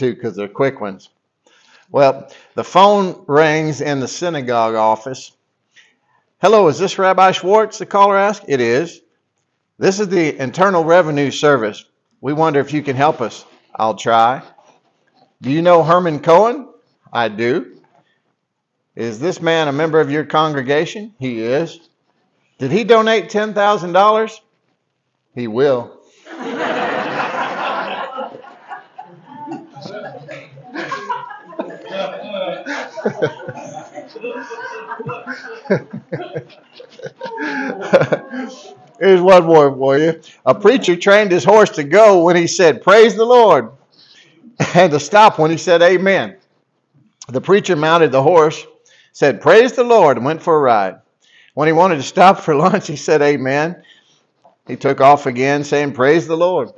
too because they're quick ones. Well, the phone rings in the synagogue office. Hello, is this Rabbi Schwartz? The caller asked. It is. This is the Internal Revenue Service. We wonder if you can help us. I'll try. Do you know Herman Cohen? I do. Is this man a member of your congregation? He is. Did he donate $10,000? He will. Here's one more for you. A preacher trained his horse to go when he said, Praise the Lord, and to stop when he said, Amen. The preacher mounted the horse, said, Praise the Lord, and went for a ride. When he wanted to stop for lunch, he said, Amen. He took off again, saying, Praise the Lord.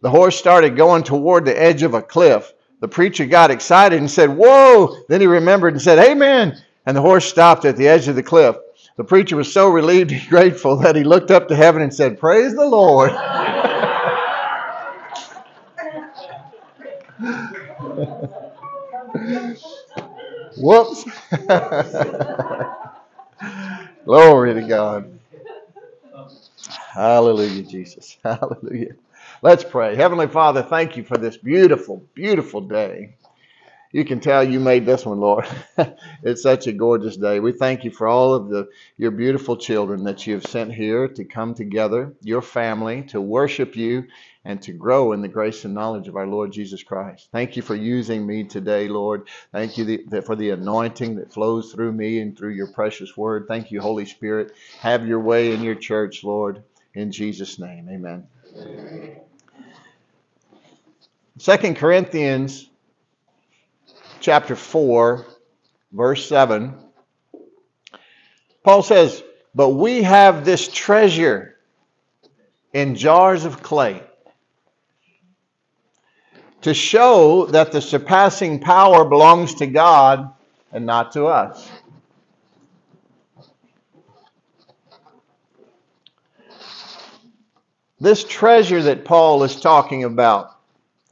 The horse started going toward the edge of a cliff. The preacher got excited and said, Whoa! Then he remembered and said, Amen. And the horse stopped at the edge of the cliff. The preacher was so relieved and grateful that he looked up to heaven and said, Praise the Lord. Whoops. Glory to God. Hallelujah, Jesus. Hallelujah. Let's pray. Heavenly Father, thank you for this beautiful, beautiful day. You can tell you made this one, Lord. it's such a gorgeous day. We thank you for all of the your beautiful children that you have sent here to come together, your family, to worship you and to grow in the grace and knowledge of our Lord Jesus Christ. Thank you for using me today, Lord. Thank you for the anointing that flows through me and through your precious word. Thank you, Holy Spirit. Have your way in your church, Lord. In Jesus' name, amen. Second Corinthians chapter 4, verse 7. Paul says, But we have this treasure in jars of clay to show that the surpassing power belongs to God and not to us. This treasure that Paul is talking about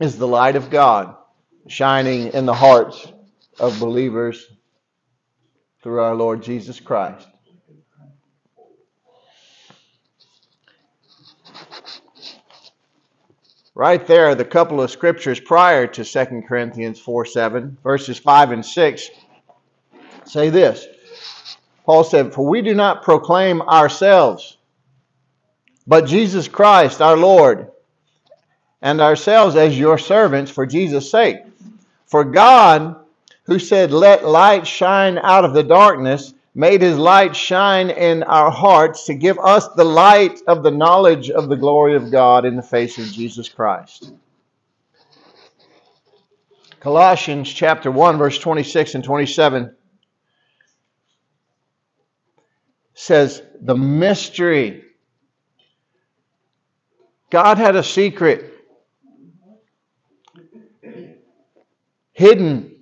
is the light of God shining in the hearts of believers through our Lord Jesus Christ. Right there, the couple of scriptures prior to 2 Corinthians 4 7, verses 5 and 6 say this. Paul said, For we do not proclaim ourselves, but Jesus Christ our Lord and ourselves as your servants for Jesus' sake. For God, who said, Let light shine out of the darkness, made his light shine in our hearts to give us the light of the knowledge of the glory of God in the face of Jesus Christ. Colossians chapter 1 verse 26 and 27 says the mystery God had a secret hidden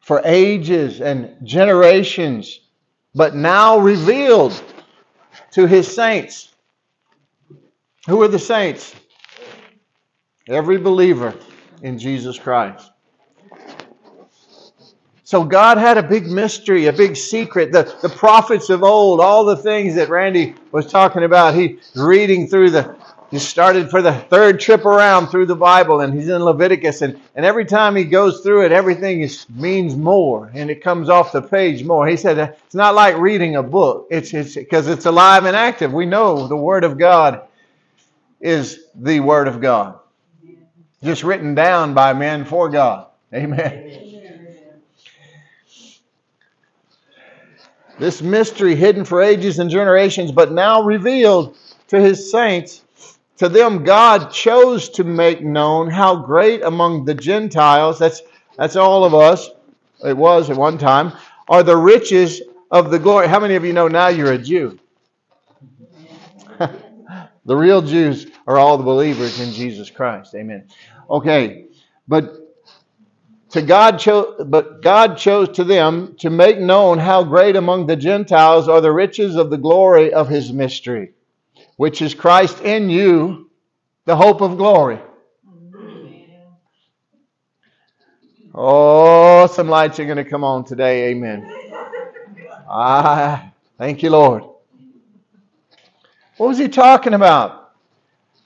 for ages and generations, but now revealed to his saints. Who are the saints? Every believer in Jesus Christ. So God had a big mystery, a big secret. The, the prophets of old, all the things that Randy was talking about, he reading through the he started for the third trip around through the Bible, and he's in Leviticus, and, and every time he goes through it, everything is, means more, and it comes off the page more. He said it's not like reading a book; it's it's because it's alive and active. We know the Word of God is the Word of God, just written down by men for God. Amen. This mystery hidden for ages and generations, but now revealed to his saints to them, God chose to make known how great among the Gentiles, that's, that's all of us, it was at one time, are the riches of the glory. How many of you know now you're a Jew? the real Jews are all the believers in Jesus Christ. Amen. Okay, but to God chose, but God chose to them to make known how great among the Gentiles are the riches of the glory of His mystery which is Christ in you, the hope of glory. Oh, some lights are going to come on today. Amen. Ah, thank you, Lord. What was he talking about?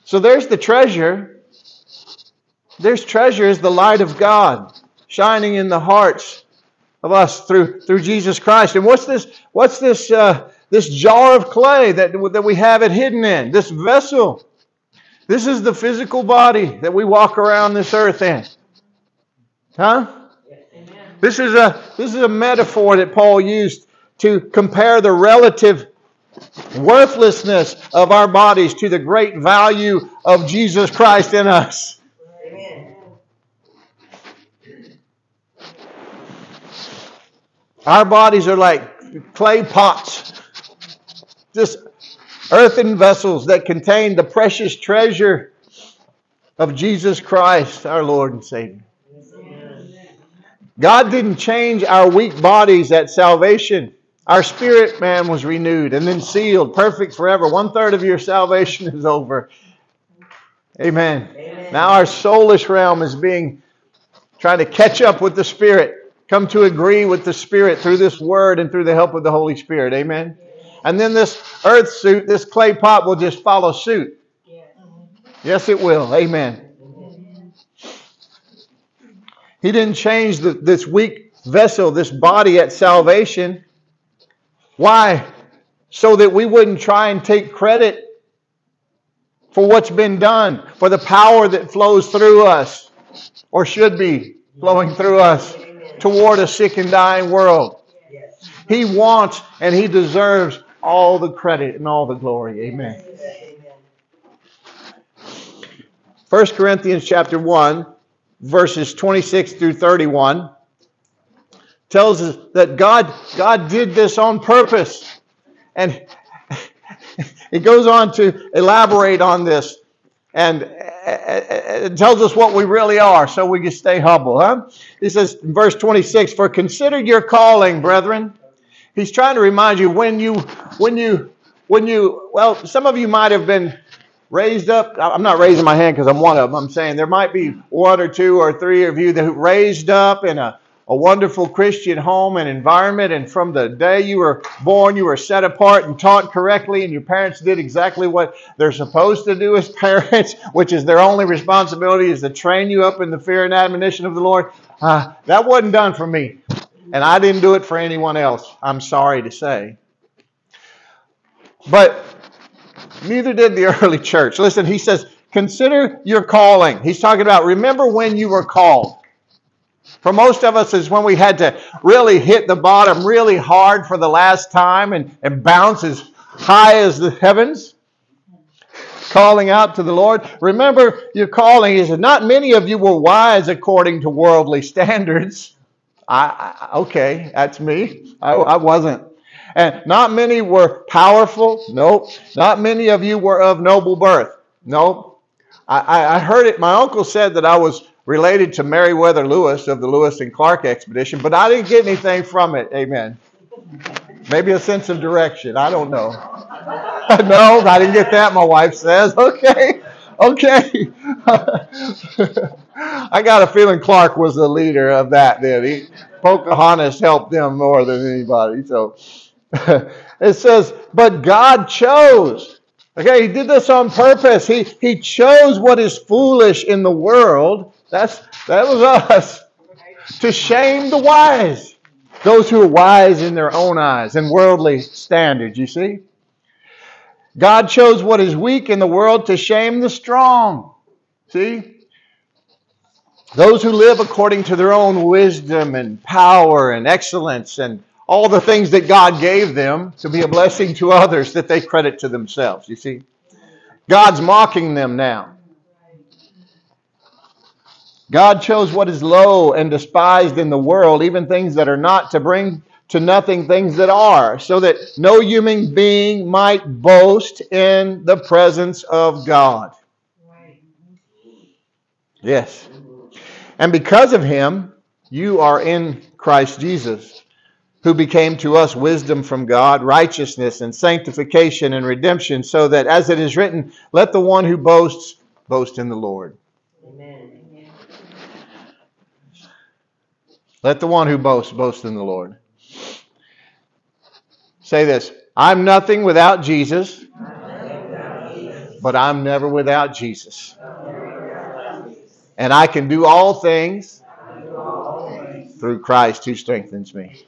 So there's the treasure. There's treasure is the light of God shining in the hearts of us through through Jesus Christ. And what's this? What's this? Uh, this jar of clay that that we have it hidden in. This vessel. This is the physical body that we walk around this earth in. Huh? This is a this is a metaphor that Paul used to compare the relative worthlessness of our bodies to the great value of Jesus Christ in us. Amen. Our bodies are like clay pots, just earthen vessels that contain the precious treasure of Jesus Christ, our Lord and Savior. God didn't change our weak bodies at salvation. Our spirit man was renewed and then sealed, perfect forever. One third of your salvation is over. Amen. Amen. Now our soulish realm is being trying to catch up with the spirit, come to agree with the spirit through this word and through the help of the Holy Spirit. Amen. And then this earth suit, this clay pot will just follow suit. Yes, it will. Amen. He didn't change the, this weak vessel, this body at salvation. Why? So that we wouldn't try and take credit for what's been done, for the power that flows through us, or should be flowing through us toward a sick and dying world. He wants and he deserves all the credit and all the glory. Amen. 1 Corinthians chapter 1 verses 26 through 31 tells us that God, God did this on purpose. And it goes on to elaborate on this and it tells us what we really are so we can stay humble. Huh? He says in verse 26, For consider your calling, brethren. He's trying to remind you when you, when you, when you, well, some of you might have been raised up. I'm not raising my hand because I'm one of them. I'm saying there might be one or two or three of you that raised up in a, a wonderful Christian home and environment, and from the day you were born, you were set apart and taught correctly, and your parents did exactly what they're supposed to do as parents, which is their only responsibility is to train you up in the fear and admonition of the Lord. Uh, that wasn't done for me, and I didn't do it for anyone else. I'm sorry to say. But Neither did the early church. Listen, he says, consider your calling. He's talking about remember when you were called. For most of us, is when we had to really hit the bottom really hard for the last time and, and bounce as high as the heavens, calling out to the Lord. Remember your calling. He said, Not many of you were wise according to worldly standards. I, I okay, that's me. I, oh. I wasn't. And not many were powerful. Nope. Not many of you were of noble birth. Nope. I, I heard it. My uncle said that I was related to Meriwether Lewis of the Lewis and Clark expedition, but I didn't get anything from it. Amen. Maybe a sense of direction. I don't know. no, I didn't get that, my wife says. Okay. Okay. I got a feeling Clark was the leader of that then. He, Pocahontas helped them more than anybody. So it says, but God chose. Okay, he did this on purpose. He, he chose what is foolish in the world. That's that was us. To shame the wise. Those who are wise in their own eyes and worldly standards, you see? God chose what is weak in the world to shame the strong. See? Those who live according to their own wisdom and power and excellence and all the things that God gave them to be a blessing to others that they credit to themselves. You see? God's mocking them now. God chose what is low and despised in the world, even things that are not, to bring to nothing things that are, so that no human being might boast in the presence of God. Yes. And because of him, you are in Christ Jesus who became to us wisdom from God, righteousness and sanctification and redemption, so that, as it is written, let the one who boasts boast in the Lord. Amen. Let the one who boasts boast in the Lord. Say this I'm nothing without Jesus, but I'm never without Jesus. And I can do all things through Christ who strengthens me.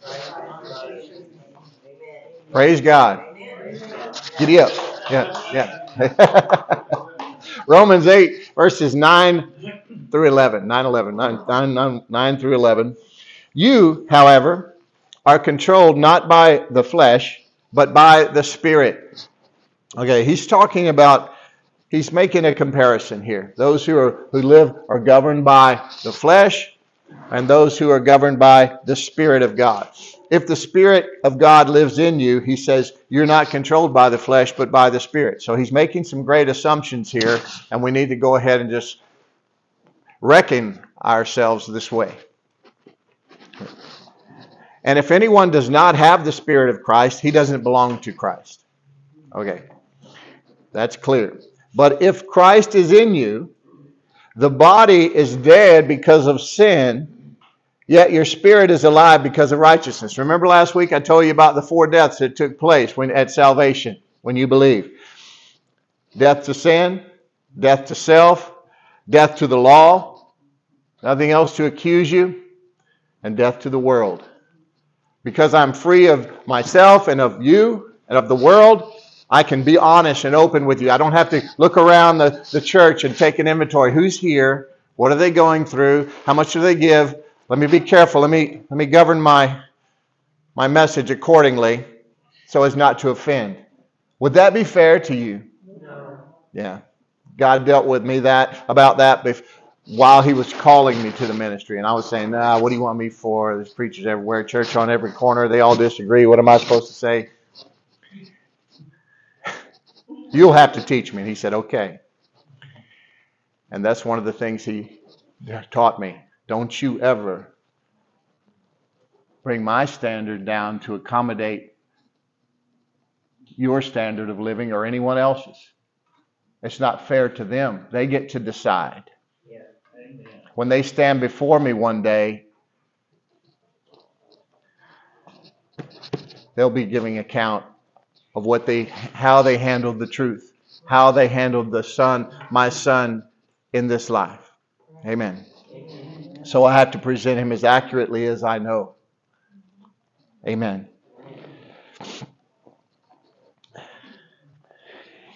Praise God. Giddy up. Yeah, yeah. Romans 8, verses 9 through 11. 9, 11. 9, 9, 9 through 11. You, however, are controlled not by the flesh, but by the Spirit. Okay, he's talking about, he's making a comparison here. Those who, are, who live are governed by the flesh, and those who are governed by the Spirit of God. If the Spirit of God lives in you, he says, you're not controlled by the flesh, but by the Spirit. So he's making some great assumptions here, and we need to go ahead and just reckon ourselves this way. And if anyone does not have the Spirit of Christ, he doesn't belong to Christ. Okay, that's clear. But if Christ is in you, the body is dead because of sin Yet your spirit is alive because of righteousness. Remember last week I told you about the four deaths that took place when at salvation, when you believe. Death to sin, death to self, death to the law, nothing else to accuse you, and death to the world. Because I'm free of myself and of you and of the world, I can be honest and open with you. I don't have to look around the, the church and take an inventory. Who's here? What are they going through? How much do they give? Let me be careful. Let me, let me govern my, my message accordingly so as not to offend. Would that be fair to you? No. Yeah. God dealt with me that about that while He was calling me to the ministry, and I was saying, "Nah, what do you want me for? There's preachers everywhere, church on every corner. They all disagree. What am I supposed to say?" You'll have to teach me. And he said, "Okay." And that's one of the things he taught me. Don't you ever bring my standard down to accommodate your standard of living or anyone else's. It's not fair to them. They get to decide. Yeah. When they stand before me one day, they'll be giving account of what they how they handled the truth, how they handled the son, my son in this life. Amen. So I have to present him as accurately as I know. Amen.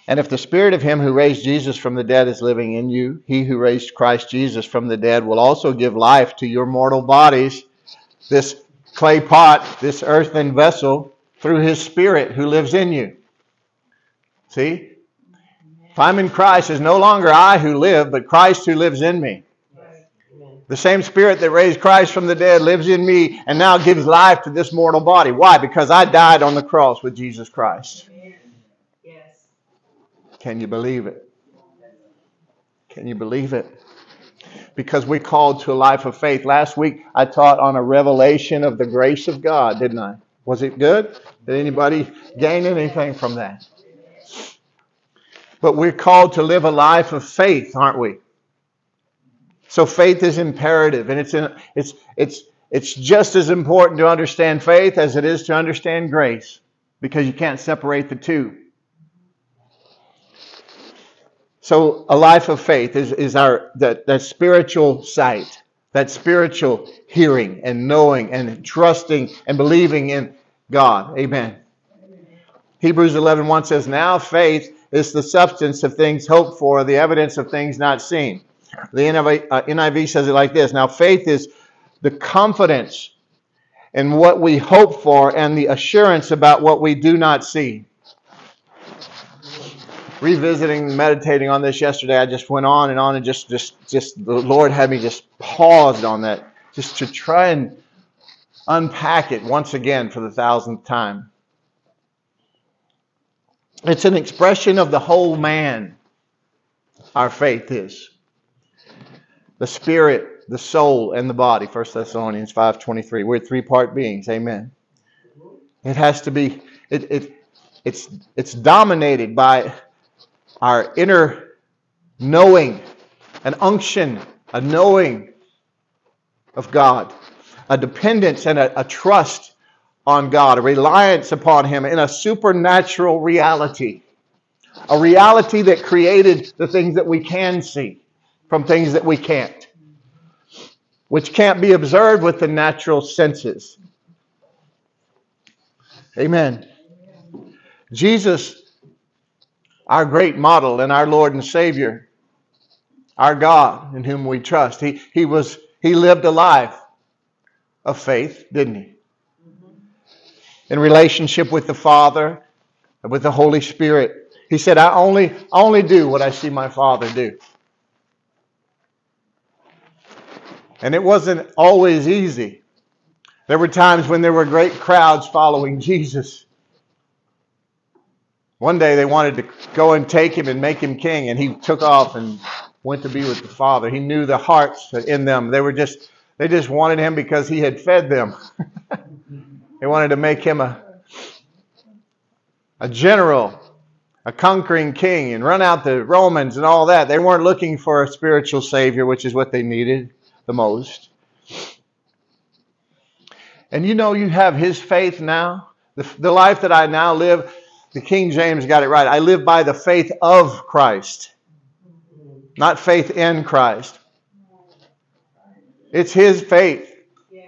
And if the spirit of him who raised Jesus from the dead is living in you, he who raised Christ Jesus from the dead will also give life to your mortal bodies, this clay pot, this earthen vessel, through his spirit who lives in you. See? If I'm in Christ, it's no longer I who live, but Christ who lives in me. The same spirit that raised Christ from the dead lives in me and now gives life to this mortal body. Why? Because I died on the cross with Jesus Christ. Yes. Can you believe it? Can you believe it? Because we called to a life of faith. Last week I taught on a revelation of the grace of God, didn't I? Was it good? Did anybody gain anything from that? But we're called to live a life of faith, aren't we? So faith is imperative, and it's, in, it's, it's, it's just as important to understand faith as it is to understand grace because you can't separate the two. So a life of faith is, is our that, that spiritual sight, that spiritual hearing and knowing and trusting and believing in God. Amen. Hebrews 11 1 says, Now faith is the substance of things hoped for, the evidence of things not seen. The NIV, uh, NIV says it like this Now, faith is the confidence in what we hope for and the assurance about what we do not see. Revisiting, meditating on this yesterday, I just went on and on and just, just, just the Lord had me just paused on that, just to try and unpack it once again for the thousandth time. It's an expression of the whole man, our faith is the spirit, the soul, and the body. 1 Thessalonians 5.23. We're three-part beings. Amen. It has to be, it, it, it's, it's dominated by our inner knowing, an unction, a knowing of God, a dependence and a, a trust on God, a reliance upon Him in a supernatural reality. A reality that created the things that we can see from things that we can't, which can't be observed with the natural senses. Amen. Jesus, our great model and our Lord and Savior, our God in whom we trust, he, he, was, he lived a life of faith, didn't he? In relationship with the Father with the Holy Spirit. He said, I only, I only do what I see my Father do. And it wasn't always easy. There were times when there were great crowds following Jesus. One day they wanted to go and take him and make him king, and he took off and went to be with the Father. He knew the hearts in them. They were just they just wanted him because he had fed them. they wanted to make him a a general, a conquering king, and run out the Romans and all that. They weren't looking for a spiritual savior, which is what they needed the most. And you know, you have his faith now. The, the life that I now live, the King James got it right. I live by the faith of Christ, not faith in Christ. It's his faith.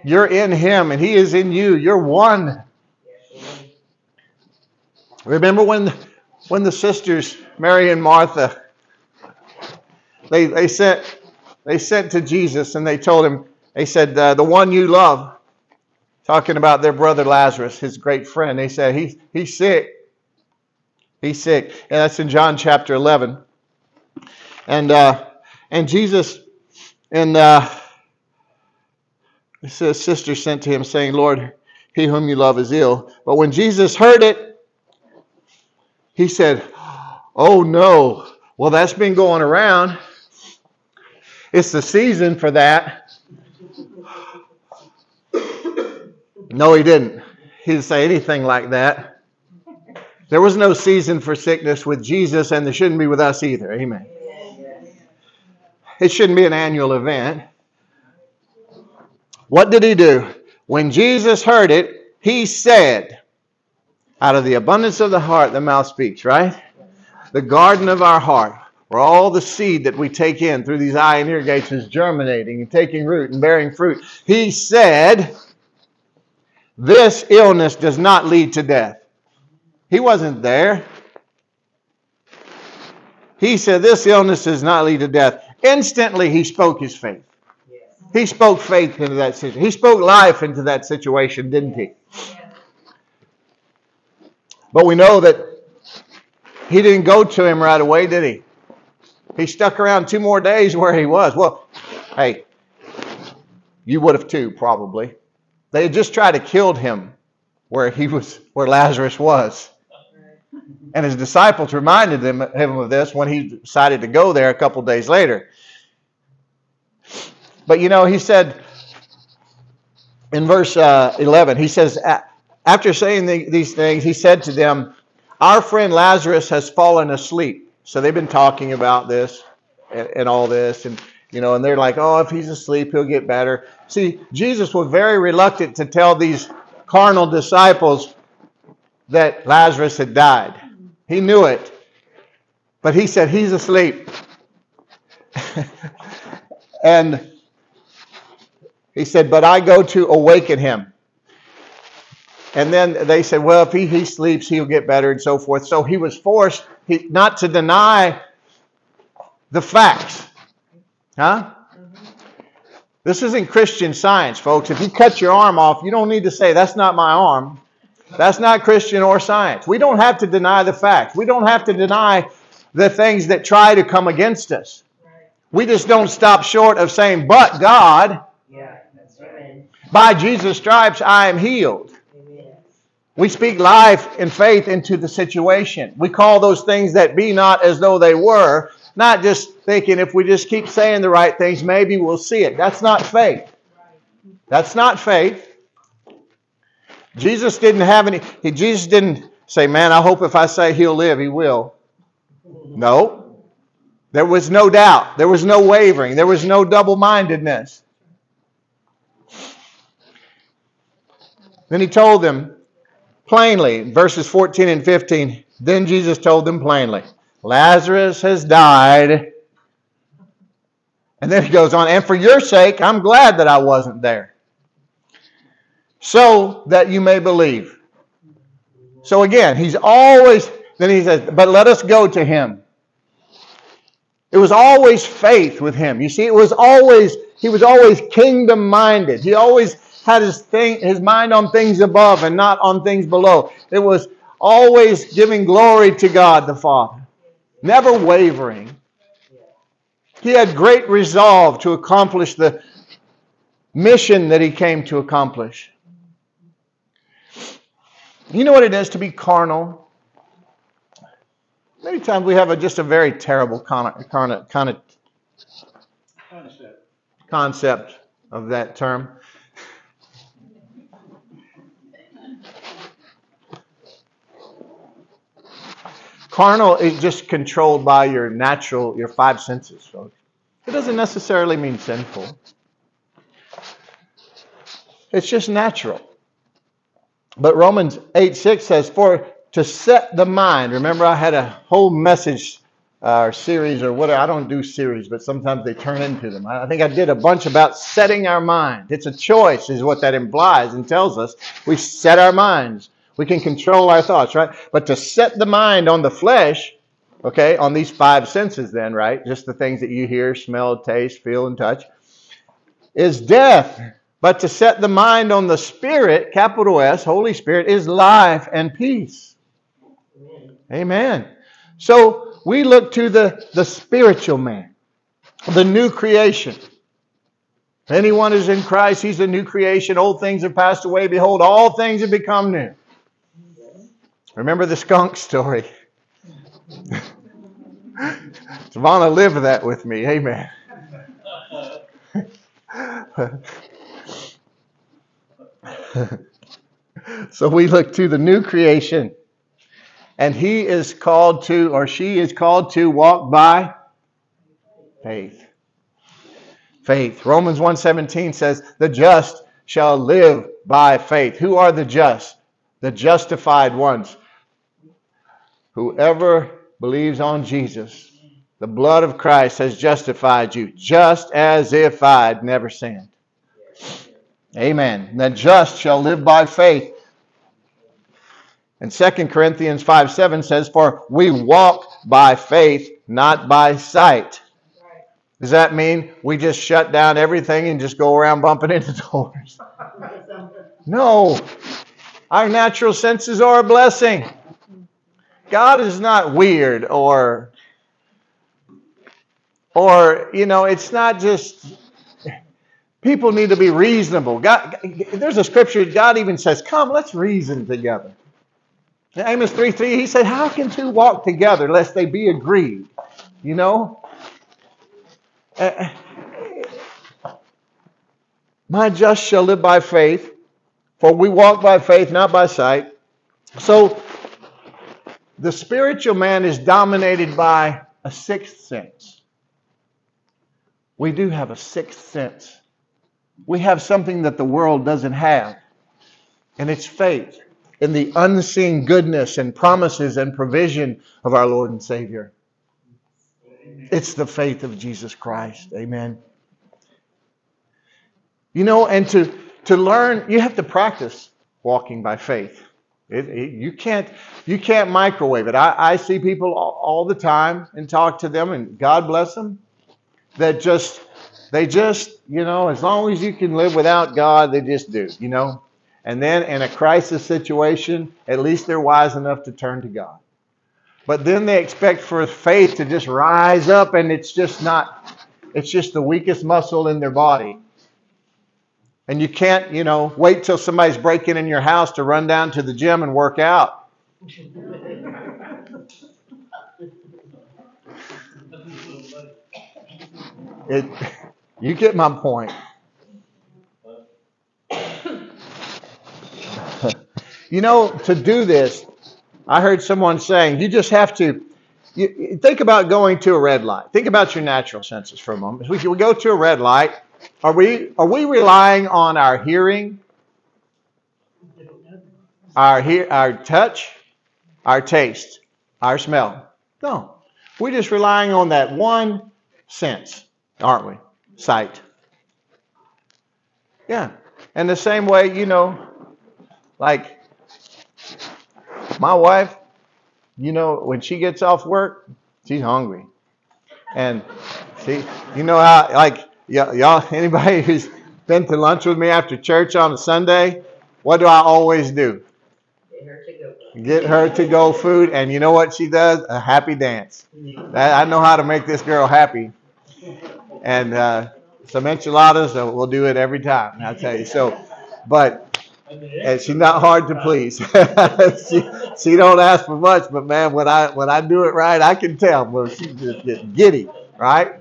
You're in him and he is in you. You're one. Remember when, when the sisters, Mary and Martha, they, they sent they sent to Jesus and they told him, they said, uh, the one you love, talking about their brother Lazarus, his great friend. They said, he, he's sick. He's sick. And that's in John chapter 11. And, uh, and Jesus, and uh, his sister sent to him saying, Lord, he whom you love is ill. But when Jesus heard it, he said, Oh no. Well, that's been going around. It's the season for that. No, he didn't. He didn't say anything like that. There was no season for sickness with Jesus, and there shouldn't be with us either. Amen. It shouldn't be an annual event. What did he do? When Jesus heard it, he said, Out of the abundance of the heart, the mouth speaks, right? The garden of our heart where all the seed that we take in through these eye and ear gates is germinating and taking root and bearing fruit. He said, This illness does not lead to death. He wasn't there. He said, This illness does not lead to death. Instantly, he spoke his faith. He spoke faith into that situation. He spoke life into that situation, didn't he? But we know that he didn't go to him right away, did he? He stuck around two more days where he was. Well, hey, you would have too, probably. They had just tried to kill him where he was, where Lazarus was. And his disciples reminded him, him of this when he decided to go there a couple days later. But you know, he said in verse uh, 11, he says, after saying the, these things, he said to them, Our friend Lazarus has fallen asleep so they've been talking about this and, and all this, and you know, and they're like, "Oh, if he's asleep, he'll get better." See, Jesus was very reluctant to tell these carnal disciples that Lazarus had died. He knew it, but he said he's asleep, and he said, "But I go to awaken him." And then they said, well, if he, he sleeps, he'll get better and so forth. So he was forced he, not to deny the facts. Huh? This isn't Christian science, folks. If you cut your arm off, you don't need to say, that's not my arm. That's not Christian or science. We don't have to deny the facts. We don't have to deny the things that try to come against us. We just don't stop short of saying, but God. By Jesus' stripes I am healed. We speak life and faith into the situation. We call those things that be not as though they were, not just thinking if we just keep saying the right things, maybe we'll see it. That's not faith. That's not faith. Jesus didn't have any, he, Jesus didn't say, Man, I hope if I say he'll live, he will. No. There was no doubt. There was no wavering. There was no double mindedness. Then he told them plainly, verses 14 and 15. Then Jesus told them plainly, Lazarus has died. And then he goes on, and for your sake, I'm glad that I wasn't there, so that you may believe. So again, he's always, then he says, but let us go to him. It was always faith with him. You see, it was always, he was always kingdom minded. He always had his thing, his mind on things above and not on things below. It was always giving glory to God the Father, never wavering. He had great resolve to accomplish the mission that he came to accomplish. You know what it is to be carnal? Many times we have a, just a very terrible con- con- con- concept. concept of that term. Carnal is just controlled by your natural, your five senses, folks. It doesn't necessarily mean sinful. It's just natural. But Romans 8 6 says, For to set the mind, remember I had a whole message uh, or series or whatever. I don't do series, but sometimes they turn into them. I think I did a bunch about setting our mind. It's a choice, is what that implies and tells us. We set our minds. We can control our thoughts, right? But to set the mind on the flesh, okay, on these five senses, then, right? Just the things that you hear, smell, taste, feel, and touch, is death. But to set the mind on the Spirit, capital S, Holy Spirit, is life and peace. Amen. So we look to the, the spiritual man, the new creation. If anyone is in Christ, he's a new creation. Old things have passed away. Behold, all things have become new. Remember the skunk story. Savannah lived that with me. Amen. so we look to the new creation. And he is called to, or she is called to walk by faith. Faith. Romans 1:17 says, "The just shall live by faith." Who are the just? The justified ones. Whoever believes on Jesus, the blood of Christ has justified you, just as if I'd never sinned. Amen. The just shall live by faith. And 2 Corinthians 5 7 says, For we walk by faith, not by sight. Does that mean we just shut down everything and just go around bumping into doors? No. Our natural senses are a blessing. God is not weird or or you know, it's not just people need to be reasonable. God, there's a scripture God even says, "Come, let's reason together." In Amos 3 3, he said, How can two walk together lest they be agreed? You know? Uh, my just shall live by faith, for we walk by faith, not by sight. So the spiritual man is dominated by a sixth sense. We do have a sixth sense. We have something that the world doesn't have, and it's faith in the unseen goodness and promises and provision of our Lord and Savior. It's the faith of Jesus Christ. Amen. You know, and to, to learn, you have to practice walking by faith. It, it, you can't you can't microwave it. I, I see people all, all, the time and talk to them, and God bless them, that just they just you know as long as you can live without God, they just do. You know, and then in a crisis situation, at least they're wise enough to turn to God. But then they expect for faith to just rise up, and it's just not. It's just the weakest muscle in their body. And you can't, you know, wait till somebody's breaking in your house to run down to the gym and work out. It, you get my point. you know, to do this, I heard someone saying you just have to you, think about going to a red light. Think about your natural senses for a moment. If we go to a red light, are we, are we relying on our hearing our hear, our touch, our taste, our smell. No. We're just relying on that one sense, aren't we? Sight. Yeah. And the same way, you know, like my wife, you know, when she gets off work, she's hungry. And see, you know how, like, y'all, anybody who's been to lunch with me after church on a Sunday, what do I always do? Get her to go. Get her to go food, and you know what she does? A happy dance. I know how to make this girl happy. And uh, some enchiladas, uh, we'll do it every time. I'll tell you. So, but and she's not hard to please. she, she don't ask for much, but man, when I when I do it right, I can tell. Well, she just gets giddy, right?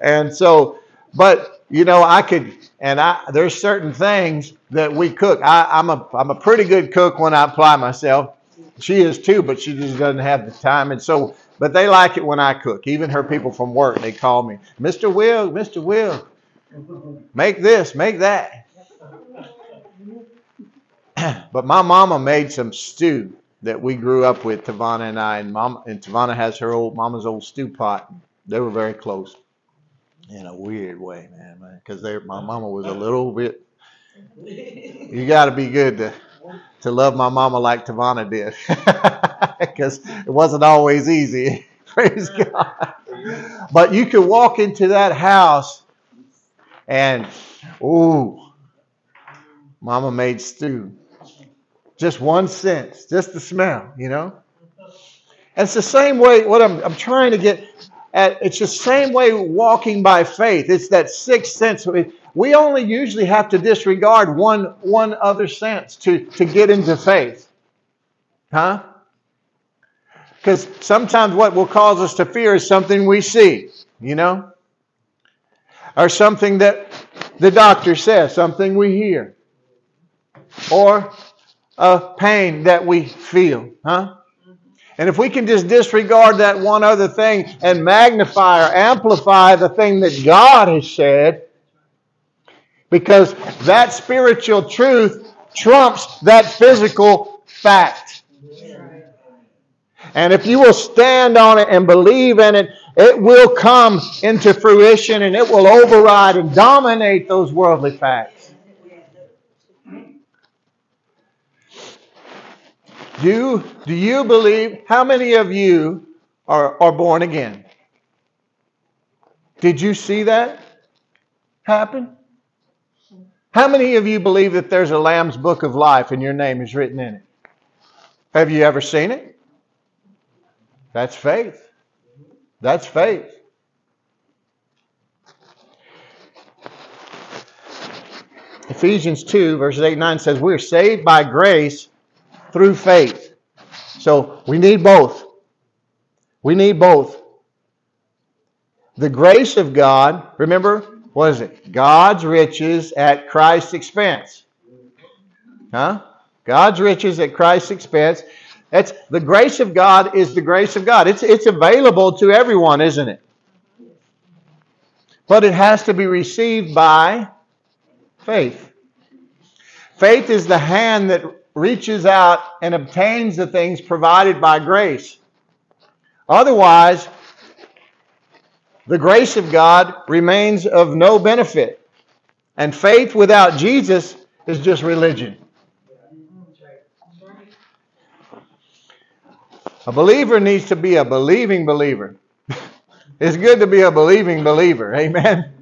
And so, but you know, I could, and I there's certain things that we cook. I, I'm a I'm a pretty good cook when I apply myself. She is too, but she just doesn't have the time. And so, but they like it when I cook. Even her people from work, they call me, Mr. Will, Mr. Will, make this, make that. but my mama made some stew that we grew up with, Tavana and I, and mom and Tavana has her old mama's old stew pot. They were very close in a weird way, man, because my mama was a little bit. You got to be good to to love my mama like Tavana did, because it wasn't always easy. Praise God. But you could walk into that house, and ooh, Mama made stew. Just one sense, just the smell, you know? And it's the same way, what I'm, I'm trying to get at, it's the same way walking by faith. It's that sixth sense. We only usually have to disregard one, one other sense to, to get into faith. Huh? Because sometimes what will cause us to fear is something we see, you know? Or something that the doctor says, something we hear. Or a pain that we feel, huh? And if we can just disregard that one other thing and magnify or amplify the thing that God has said, because that spiritual truth trumps that physical fact. And if you will stand on it and believe in it, it will come into fruition and it will override and dominate those worldly facts. Do, do you believe? How many of you are, are born again? Did you see that happen? How many of you believe that there's a Lamb's Book of Life and your name is written in it? Have you ever seen it? That's faith. That's faith. Ephesians 2, verses 8 and 9 says, We're saved by grace through faith. So we need both. We need both. The grace of God, remember, what is it? God's riches at Christ's expense. Huh? God's riches at Christ's expense. That's the grace of God is the grace of God. It's it's available to everyone, isn't it? But it has to be received by faith. Faith is the hand that reaches out and obtains the things provided by grace. Otherwise, the grace of God remains of no benefit. And faith without Jesus is just religion. A believer needs to be a believing believer. it's good to be a believing believer. Amen.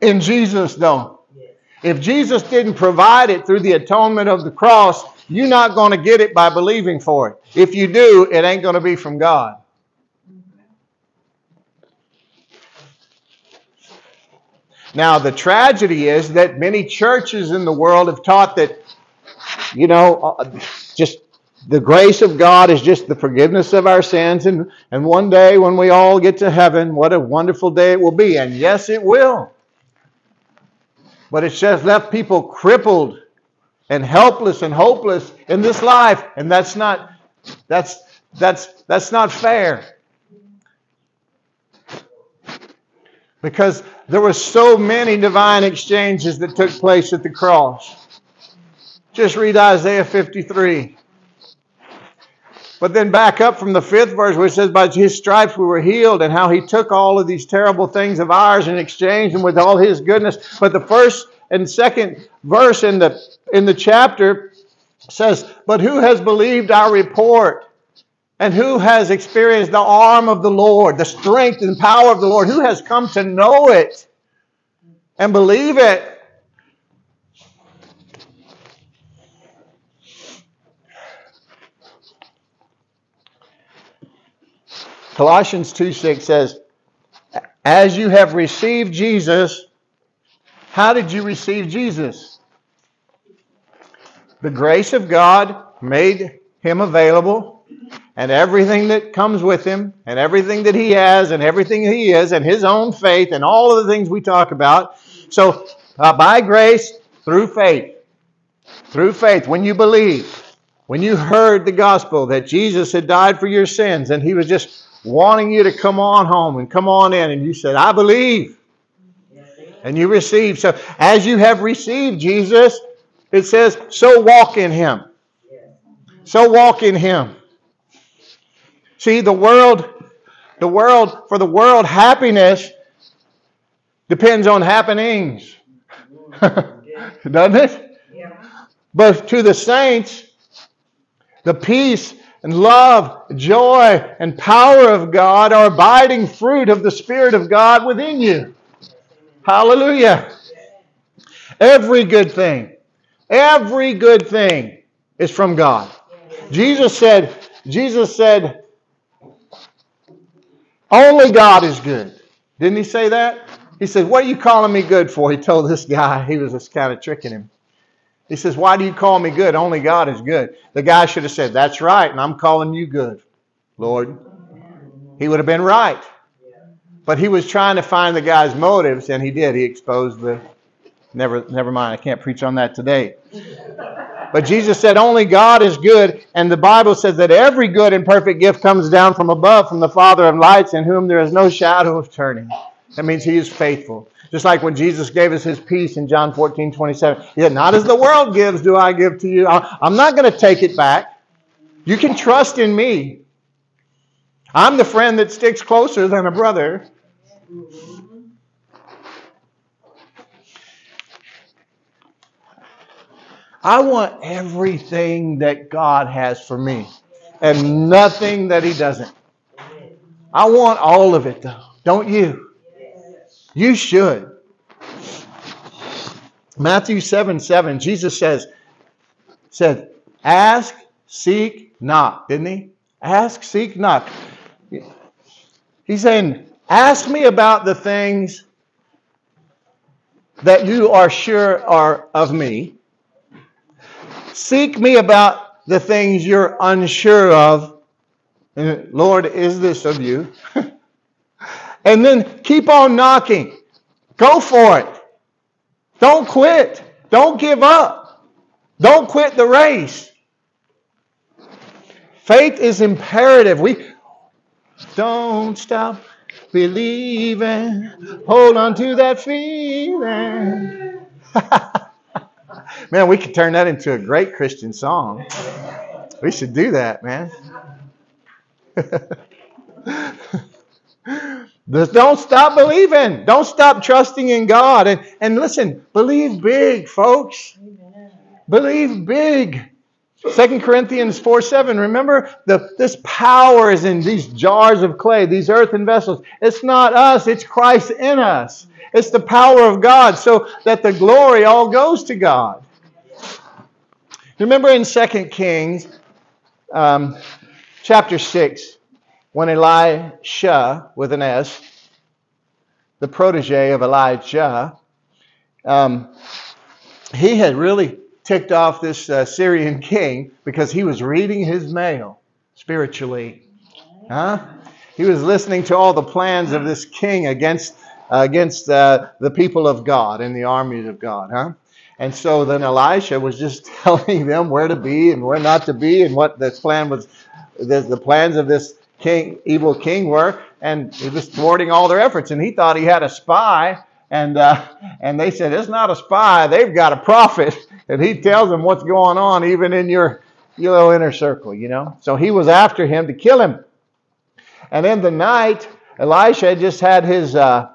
In Jesus, though. If Jesus didn't provide it through the atonement of the cross, you're not going to get it by believing for it. If you do, it ain't going to be from God. Now, the tragedy is that many churches in the world have taught that, you know, uh, just the grace of God is just the forgiveness of our sins. And, and one day when we all get to heaven, what a wonderful day it will be. And yes, it will. But it's just left people crippled and helpless and hopeless in this life. And that's not that's that's that's not fair. Because there were so many divine exchanges that took place at the cross. Just read Isaiah 53. But then back up from the fifth verse where it says, By his stripes we were healed, and how he took all of these terrible things of ours and exchanged them with all his goodness. But the first and second verse in the in the chapter says, But who has believed our report? And who has experienced the arm of the Lord, the strength and power of the Lord? Who has come to know it and believe it? Colossians 2 6 says, As you have received Jesus, how did you receive Jesus? The grace of God made him available, and everything that comes with him, and everything that he has, and everything he is, and his own faith, and all of the things we talk about. So, uh, by grace, through faith, through faith, when you believe, when you heard the gospel that Jesus had died for your sins, and he was just wanting you to come on home and come on in. And you said, I believe. And you received. So as you have received Jesus, it says, so walk in him. So walk in him. See, the world, the world, for the world, happiness depends on happenings. Doesn't it? But to the saints, the peace and love, joy, and power of God are abiding fruit of the Spirit of God within you. Hallelujah. Every good thing, every good thing is from God. Jesus said, Jesus said, only God is good. Didn't he say that? He said, What are you calling me good for? He told this guy, he was just kind of tricking him. He says, Why do you call me good? Only God is good. The guy should have said, That's right, and I'm calling you good, Lord. He would have been right. But he was trying to find the guy's motives, and he did. He exposed the. Never, never mind. I can't preach on that today. But Jesus said, Only God is good. And the Bible says that every good and perfect gift comes down from above, from the Father of lights, in whom there is no shadow of turning. That means he is faithful. Just like when Jesus gave us his peace in John 14, 27. He said, Not as the world gives, do I give to you. I'm not going to take it back. You can trust in me. I'm the friend that sticks closer than a brother. I want everything that God has for me and nothing that He doesn't. I want all of it, though. Don't you? You should. Matthew 7 7, Jesus says, said, Ask, seek, knock, didn't he? Ask, seek, knock. He's saying, Ask me about the things that you are sure are of me. Seek me about the things you're unsure of. Lord, is this of you? and then keep on knocking. Go for it. Don't quit. Don't give up. Don't quit the race. Faith is imperative. We don't stop believing. Hold on to that feeling. man, we could turn that into a great Christian song. We should do that, man. Don't stop believing. Don't stop trusting in God. And, and listen, believe big, folks. Amen. Believe big. 2 Corinthians 4 7. Remember, the, this power is in these jars of clay, these earthen vessels. It's not us, it's Christ in us. It's the power of God so that the glory all goes to God. Remember in 2 Kings um, chapter 6, when Elisha, with an S, the protege of Elijah, um, he had really ticked off this uh, Syrian king because he was reading his mail spiritually. Huh? He was listening to all the plans of this king against, uh, against uh, the people of God and the armies of God. Huh? And so then Elisha was just telling them where to be and where not to be and what this plan was, the, the plans of this king, evil king were, and he was thwarting all their efforts. And he thought he had a spy, and uh, and they said it's not a spy; they've got a prophet. and he tells them what's going on, even in your, little inner circle, you know. So he was after him to kill him. And in the night, Elisha just had his uh,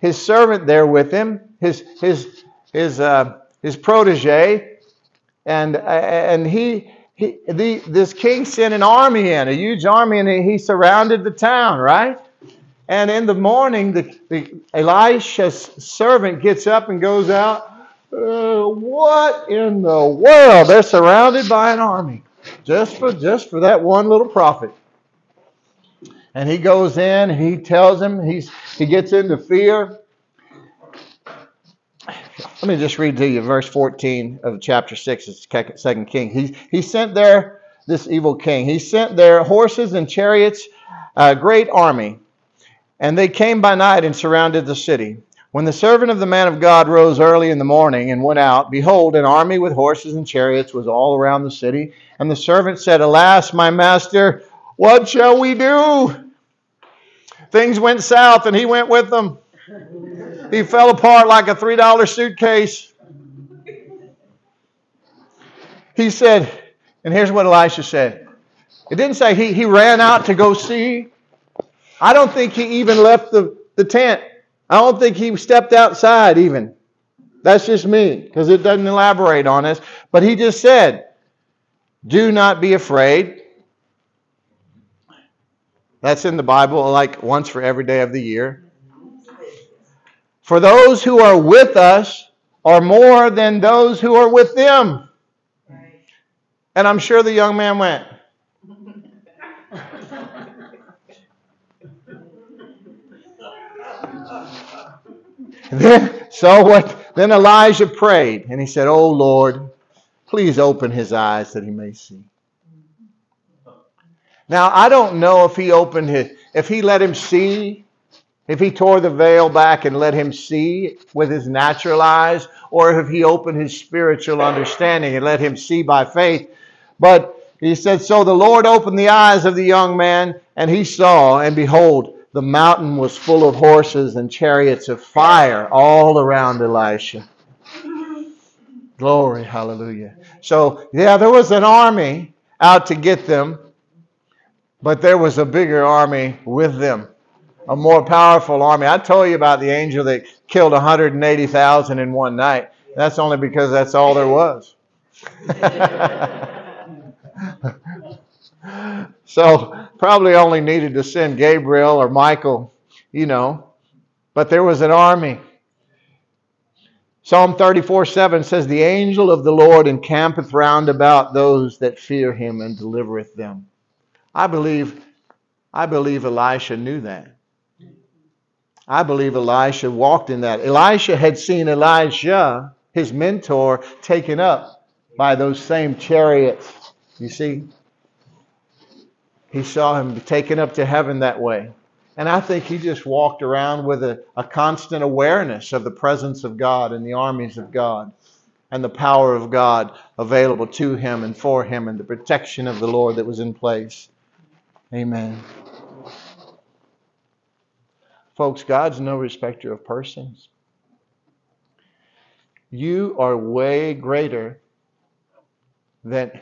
his servant there with him, his his his uh, his protege, and and he. He, the, this king sent an army in, a huge army, and he surrounded the town, right? And in the morning, the, the Elisha's servant gets up and goes out. Uh, what in the world? They're surrounded by an army just for just for that one little prophet. And he goes in and he tells him he's he gets into fear. Let me just read to you verse 14 of chapter 6 of Second King. He, he sent there this evil king. He sent there horses and chariots, a great army, and they came by night and surrounded the city. When the servant of the man of God rose early in the morning and went out, behold, an army with horses and chariots was all around the city. And the servant said, Alas, my master, what shall we do? Things went south and he went with them. He fell apart like a $3 suitcase. He said, and here's what Elisha said. It didn't say he, he ran out to go see. I don't think he even left the, the tent. I don't think he stepped outside even. That's just me, because it doesn't elaborate on this. But he just said, Do not be afraid. That's in the Bible, like once for every day of the year. For those who are with us are more than those who are with them. And I'm sure the young man went. then, so what? Then Elijah prayed and he said, "Oh Lord, please open his eyes that he may see." Now I don't know if he opened his, if he let him see if he tore the veil back and let him see with his natural eyes, or if he opened his spiritual understanding and let him see by faith. But he said, So the Lord opened the eyes of the young man, and he saw, and behold, the mountain was full of horses and chariots of fire all around Elisha. Glory, hallelujah. So, yeah, there was an army out to get them, but there was a bigger army with them a more powerful army. I told you about the angel that killed 180,000 in one night. That's only because that's all there was. so probably only needed to send Gabriel or Michael, you know, but there was an army. Psalm 34 7 says, The angel of the Lord encampeth round about those that fear him and delivereth them. I believe, I believe Elisha knew that. I believe Elisha walked in that. Elisha had seen Elijah, his mentor, taken up by those same chariots. You see? He saw him taken up to heaven that way. And I think he just walked around with a, a constant awareness of the presence of God and the armies of God and the power of God available to him and for him and the protection of the Lord that was in place. Amen. Folks, God's no respecter of persons. You are way greater than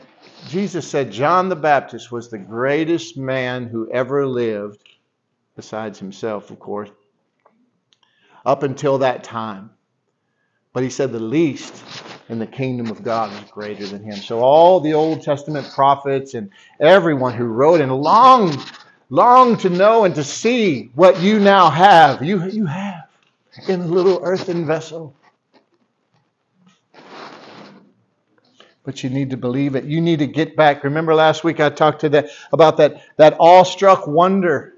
Jesus said John the Baptist was the greatest man who ever lived, besides himself, of course, up until that time. But he said the least in the kingdom of God is greater than him. So all the Old Testament prophets and everyone who wrote and long long to know and to see what you now have. You, you have in a little earthen vessel. But you need to believe it. You need to get back. Remember last week I talked to that about that, that awestruck wonder.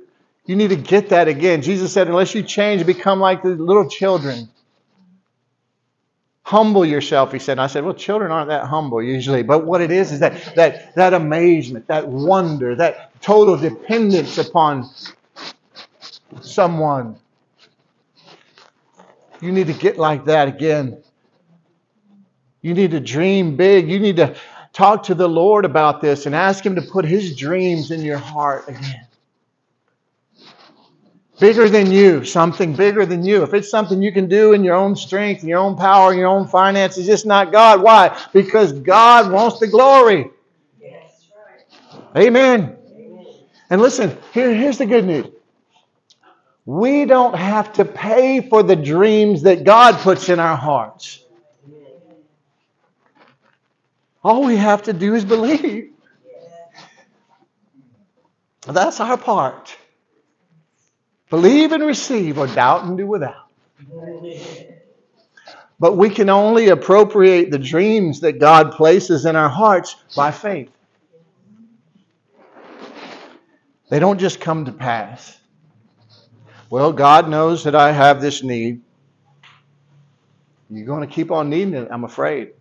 You need to get that again. Jesus said, unless you change, become like the little children. Humble yourself, he said. And I said, well, children aren't that humble usually. But what it is is that, that, that amazement, that wonder, that total dependence upon someone. You need to get like that again. You need to dream big. You need to talk to the Lord about this and ask Him to put His dreams in your heart again. Bigger than you, something bigger than you. If it's something you can do in your own strength, in your own power, in your own finances, it's not God. Why? Because God wants the glory. Amen. Amen. And listen, here, here's the good news. We don't have to pay for the dreams that God puts in our hearts. All we have to do is believe. That's our part. Believe and receive, or doubt and do without. But we can only appropriate the dreams that God places in our hearts by faith. They don't just come to pass. Well, God knows that I have this need. You're going to keep on needing it, I'm afraid.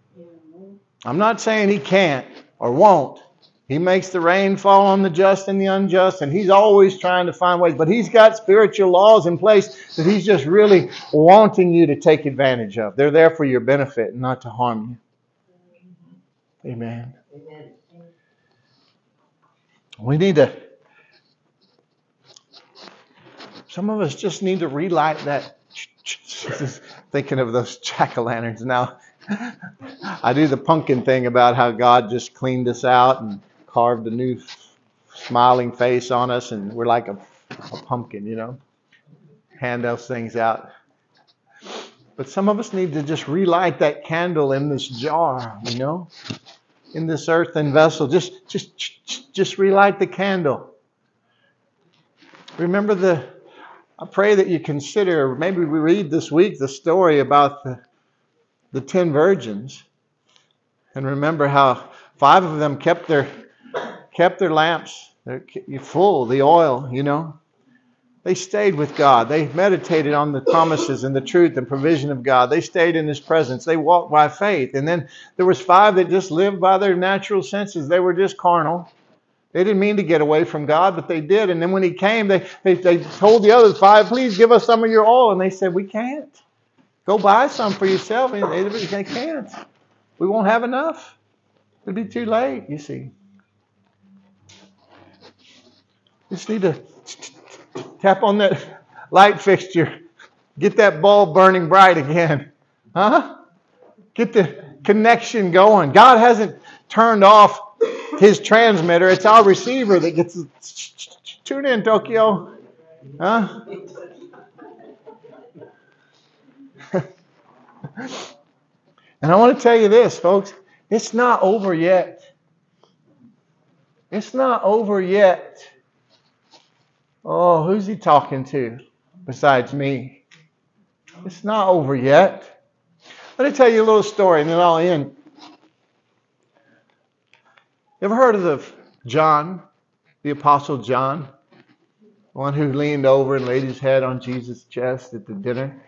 I'm not saying He can't or won't. He makes the rain fall on the just and the unjust, and he's always trying to find ways. But he's got spiritual laws in place that he's just really wanting you to take advantage of. They're there for your benefit and not to harm you. Amen. Amen. We need to, some of us just need to relight that. Thinking of those jack o' lanterns now. I do the pumpkin thing about how God just cleaned us out and carved a new smiling face on us, and we're like a, a pumpkin, you know. Hand those things out. But some of us need to just relight that candle in this jar, you know, in this earthen vessel. Just, just, just relight the candle. Remember the. I pray that you consider. Maybe we read this week the story about the the ten virgins, and remember how five of them kept their kept their lamps full, the oil, you know. They stayed with God. They meditated on the promises and the truth and provision of God. They stayed in His presence. They walked by faith. And then there was five that just lived by their natural senses. They were just carnal. They didn't mean to get away from God, but they did. And then when He came, they, they, they told the other five, please give us some of your oil. And they said, we can't. Go buy some for yourself. And they, they can't. We won't have enough. It'll be too late, you see. Just need to tap on that light fixture. Get that bulb burning bright again. Huh? Get the connection going. God hasn't turned off his transmitter. It's our receiver that gets tune in, Tokyo. Huh? and I want to tell you this, folks. It's not over yet. It's not over yet. Oh, who's he talking to besides me? It's not over yet. Let me tell you a little story and then I'll end. You ever heard of the John, the Apostle John? The one who leaned over and laid his head on Jesus' chest at the dinner,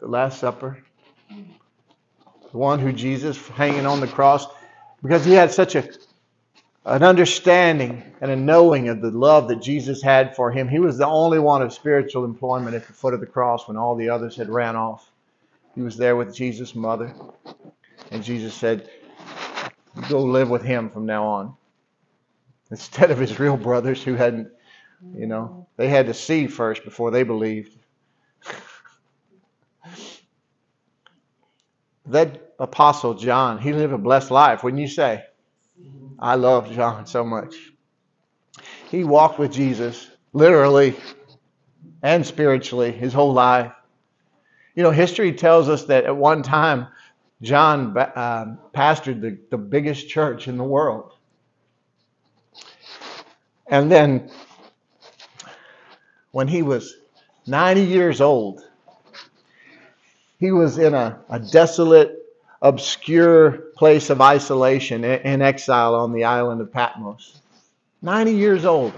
the Last Supper. The one who Jesus hanging on the cross, because he had such a an understanding and a knowing of the love that Jesus had for him. He was the only one of spiritual employment at the foot of the cross when all the others had ran off. He was there with Jesus' mother. And Jesus said, Go live with him from now on. Instead of his real brothers who hadn't, you know, they had to see first before they believed. that apostle John, he lived a blessed life, wouldn't you say? I love John so much. He walked with Jesus literally and spiritually his whole life. You know, history tells us that at one time, John uh, pastored the, the biggest church in the world. And then, when he was 90 years old, he was in a, a desolate obscure place of isolation and exile on the island of Patmos. 90 years old.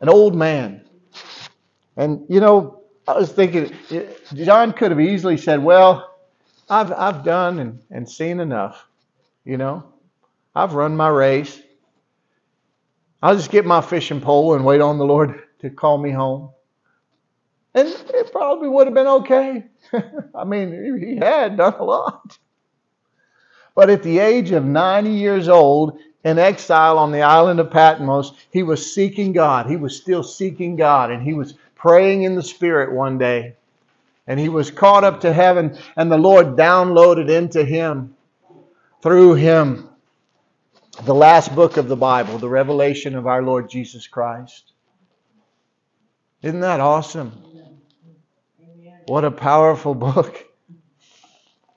An old man. And, you know, I was thinking, John could have easily said, Well, I've, I've done and, and seen enough. You know, I've run my race. I'll just get my fishing pole and wait on the Lord to call me home. And it probably would have been okay. I mean, he had done a lot. But at the age of 90 years old, in exile on the island of Patmos, he was seeking God. He was still seeking God, and he was praying in the Spirit one day. And he was caught up to heaven, and the Lord downloaded into him, through him, the last book of the Bible, the revelation of our Lord Jesus Christ. Isn't that awesome? What a powerful book.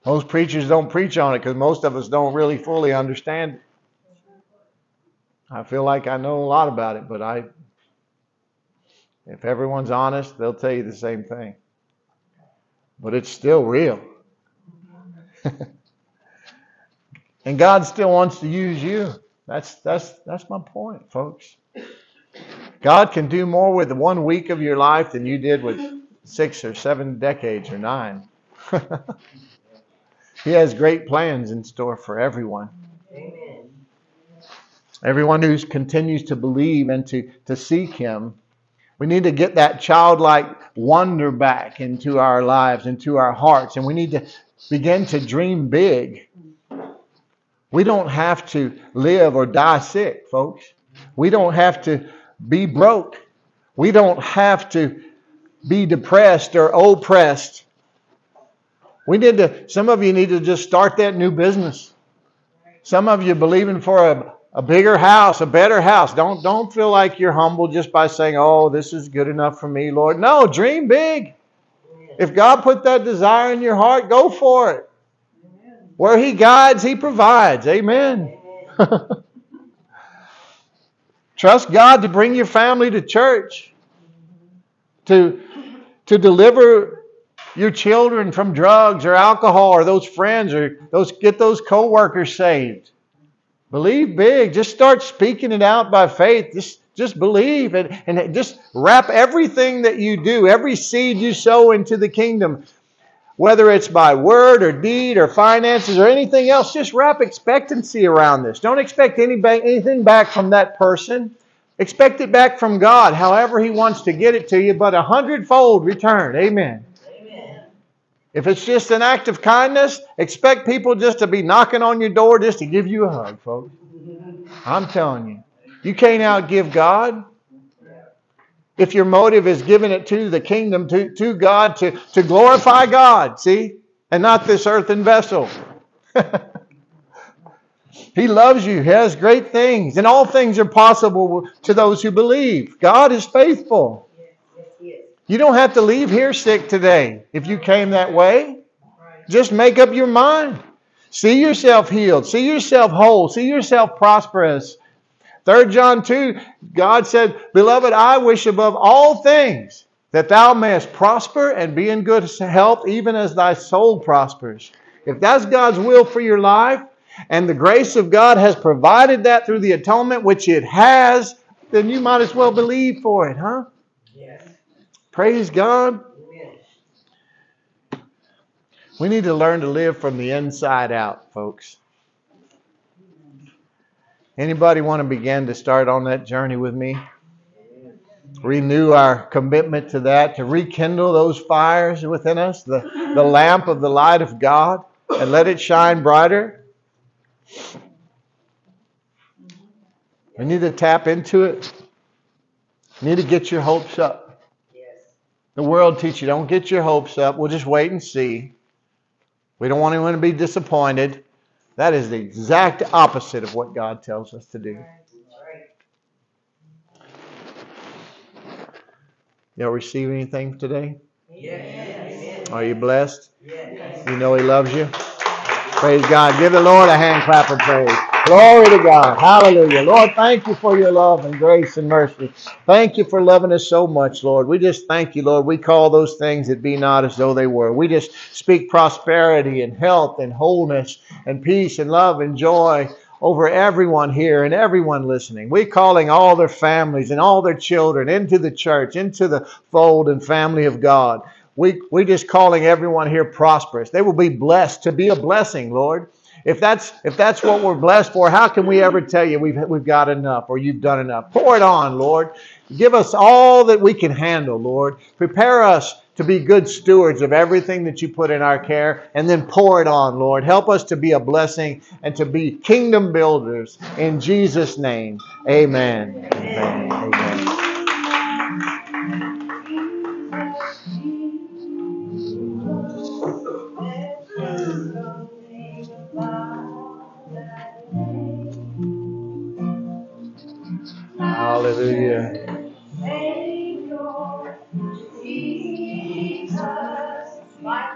Most preachers don't preach on it because most of us don't really fully understand it. I feel like I know a lot about it, but I if everyone's honest, they'll tell you the same thing. But it's still real. and God still wants to use you. That's that's that's my point, folks. God can do more with one week of your life than you did with six or seven decades or nine. he has great plans in store for everyone. Amen. Everyone who continues to believe and to, to seek Him, we need to get that childlike wonder back into our lives, into our hearts, and we need to begin to dream big. We don't have to live or die sick, folks. We don't have to be broke. We don't have to be depressed or oppressed. We need to, some of you need to just start that new business. Some of you believing for a, a bigger house, a better house. Don't, don't feel like you're humble just by saying, oh, this is good enough for me, Lord. No, dream big. If God put that desire in your heart, go for it. Where He guides, He provides. Amen. Trust God to bring your family to church, to, to deliver your children from drugs or alcohol or those friends or those get those co-workers saved. Believe big. Just start speaking it out by faith. Just, just believe and, and just wrap everything that you do, every seed you sow into the kingdom, whether it's by word or deed or finances or anything else, just wrap expectancy around this. Don't expect any, anything back from that person. Expect it back from God, however He wants to get it to you, but a hundredfold return. Amen. Amen. If it's just an act of kindness, expect people just to be knocking on your door just to give you a hug, folks. I'm telling you. You can't outgive God if your motive is giving it to the kingdom, to, to God, to, to glorify God, see? And not this earthen vessel. he loves you. He has great things. And all things are possible to those who believe. God is faithful. You don't have to leave here sick today if you came that way. Just make up your mind. See yourself healed. See yourself whole. See yourself prosperous. 3 John 2, God said, Beloved, I wish above all things that thou mayest prosper and be in good health, even as thy soul prospers. If that's God's will for your life, and the grace of God has provided that through the atonement, which it has, then you might as well believe for it, huh? Yes. Praise God. We need to learn to live from the inside out, folks. Anybody want to begin to start on that journey with me? Renew our commitment to that, to rekindle those fires within us, the, the lamp of the light of God, and let it shine brighter. We need to tap into it. You need to get your hopes up. The world teach you don't get your hopes up. We'll just wait and see. We don't want anyone to be disappointed. That is the exact opposite of what God tells us to do. Y'all receive anything today? Yes. Are you blessed? Yes. You know He loves you? Praise God. Give the Lord a hand clap of praise. Glory to God. Hallelujah. Lord, thank you for your love and grace and mercy. Thank you for loving us so much, Lord. We just thank you, Lord. We call those things that be not as though they were. We just speak prosperity and health and wholeness and peace and love and joy over everyone here and everyone listening. We're calling all their families and all their children into the church, into the fold and family of God. We, we're just calling everyone here prosperous. They will be blessed to be a blessing, Lord. If that's if that's what we're blessed for, how can we ever tell you we've we've got enough or you've done enough? Pour it on, Lord. Give us all that we can handle, Lord. Prepare us to be good stewards of everything that you put in our care and then pour it on, Lord. Help us to be a blessing and to be kingdom builders. In Jesus' name, amen. Amen. amen. Hallelujah.